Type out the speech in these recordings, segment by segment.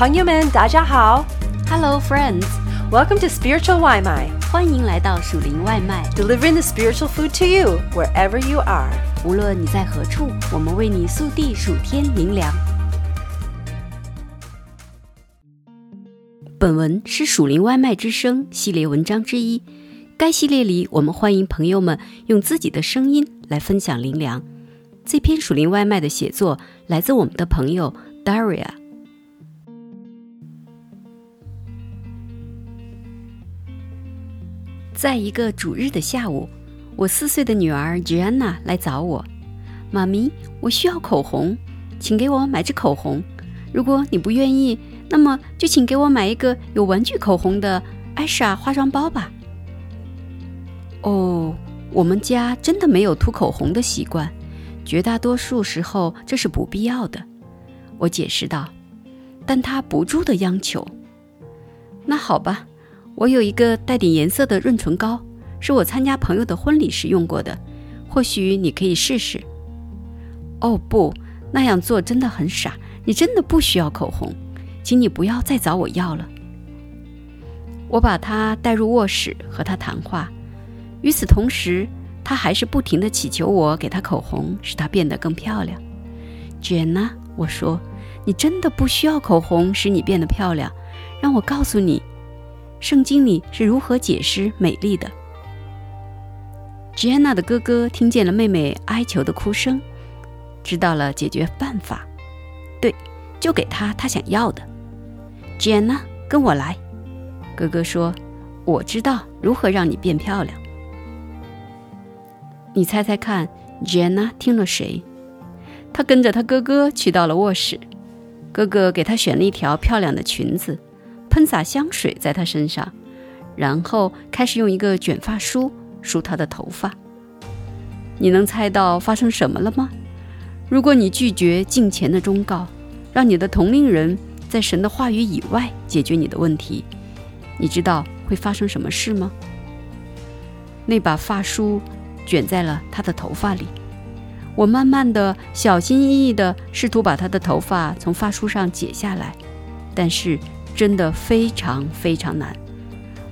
朋友们，大家好。Hello, friends！Welcome to Spiritual 外卖欢迎来到属灵外卖。delivering the spiritual food to you wherever you are. 无论你在何处，我们为你速递数天灵粮。本文是属灵外卖之声系列文章之一。该系列里，我们欢迎朋友们用自己的声音来分享灵粮。这篇属灵外卖的写作来自我们的朋友 Daria。在一个主日的下午，我四岁的女儿吉安娜来找我，妈咪，我需要口红，请给我买支口红。如果你不愿意，那么就请给我买一个有玩具口红的艾莎化妆包吧。哦，我们家真的没有涂口红的习惯，绝大多数时候这是不必要的。我解释道，但她不住的央求。那好吧。我有一个带点颜色的润唇膏，是我参加朋友的婚礼时用过的，或许你可以试试。哦不，那样做真的很傻，你真的不需要口红，请你不要再找我要了。我把她带入卧室和她谈话，与此同时，她还是不停地祈求我给她口红，使她变得更漂亮。Jenna，我说，你真的不需要口红使你变得漂亮，让我告诉你。圣经里是如何解释美丽的？Gianna 的哥哥听见了妹妹哀求的哭声，知道了解决办法。对，就给她她想要的。Gianna，跟我来。哥哥说：“我知道如何让你变漂亮。”你猜猜看，Gianna 听了谁？她跟着她哥哥去到了卧室，哥哥给她选了一条漂亮的裙子。喷洒香水在她身上，然后开始用一个卷发梳梳她的头发。你能猜到发生什么了吗？如果你拒绝敬虔的忠告，让你的同龄人在神的话语以外解决你的问题，你知道会发生什么事吗？那把发梳卷在了她的头发里。我慢慢的、小心翼翼地试图把她的头发从发梳上解下来，但是。真的非常非常难。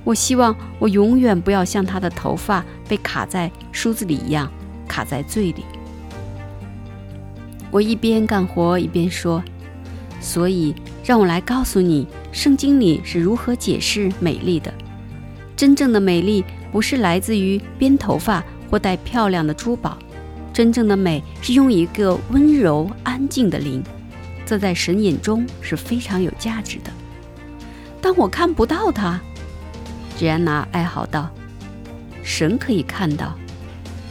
我希望我永远不要像他的头发被卡在梳子里一样，卡在罪里。我一边干活一边说：“所以，让我来告诉你，圣经里是如何解释美丽的。真正的美丽不是来自于编头发或戴漂亮的珠宝，真正的美是用一个温柔安静的灵，这在神眼中是非常有价值的。”但我看不到他，吉安娜哀嚎道：“神可以看到，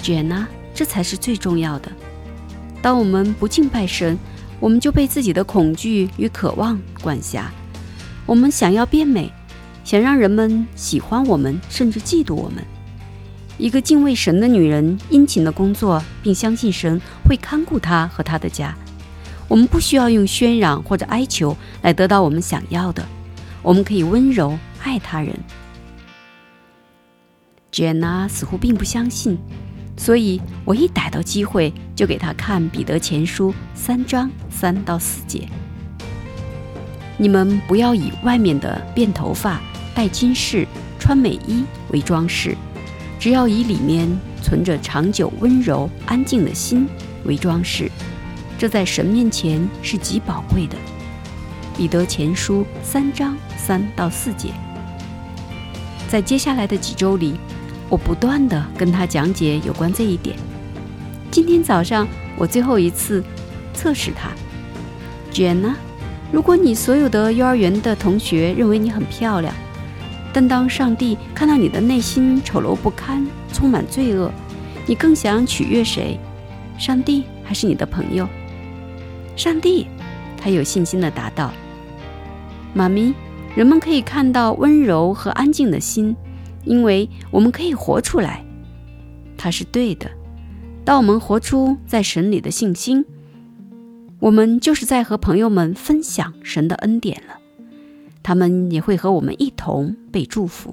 吉安娜，这才是最重要的。当我们不敬拜神，我们就被自己的恐惧与渴望管辖。我们想要变美，想让人们喜欢我们，甚至嫉妒我们。一个敬畏神的女人，殷勤的工作，并相信神会看顾她和她的家。我们不需要用喧嚷或者哀求来得到我们想要的。”我们可以温柔爱他人。Jenna 似乎并不相信，所以我一逮到机会就给他看《彼得前书》三章三到四节。你们不要以外面的辫头发、戴金饰、穿美衣为装饰，只要以里面存着长久温柔安静的心为装饰，这在神面前是极宝贵的。彼得前书三章三到四节，在接下来的几周里，我不断地跟他讲解有关这一点。今天早上，我最后一次测试他杰娜如果你所有的幼儿园的同学认为你很漂亮，但当上帝看到你的内心丑陋不堪、充满罪恶，你更想取悦谁？上帝还是你的朋友？上帝，他有信心地答道。妈咪，人们可以看到温柔和安静的心，因为我们可以活出来。它是对的。当我们活出在神里的信心，我们就是在和朋友们分享神的恩典了。他们也会和我们一同被祝福。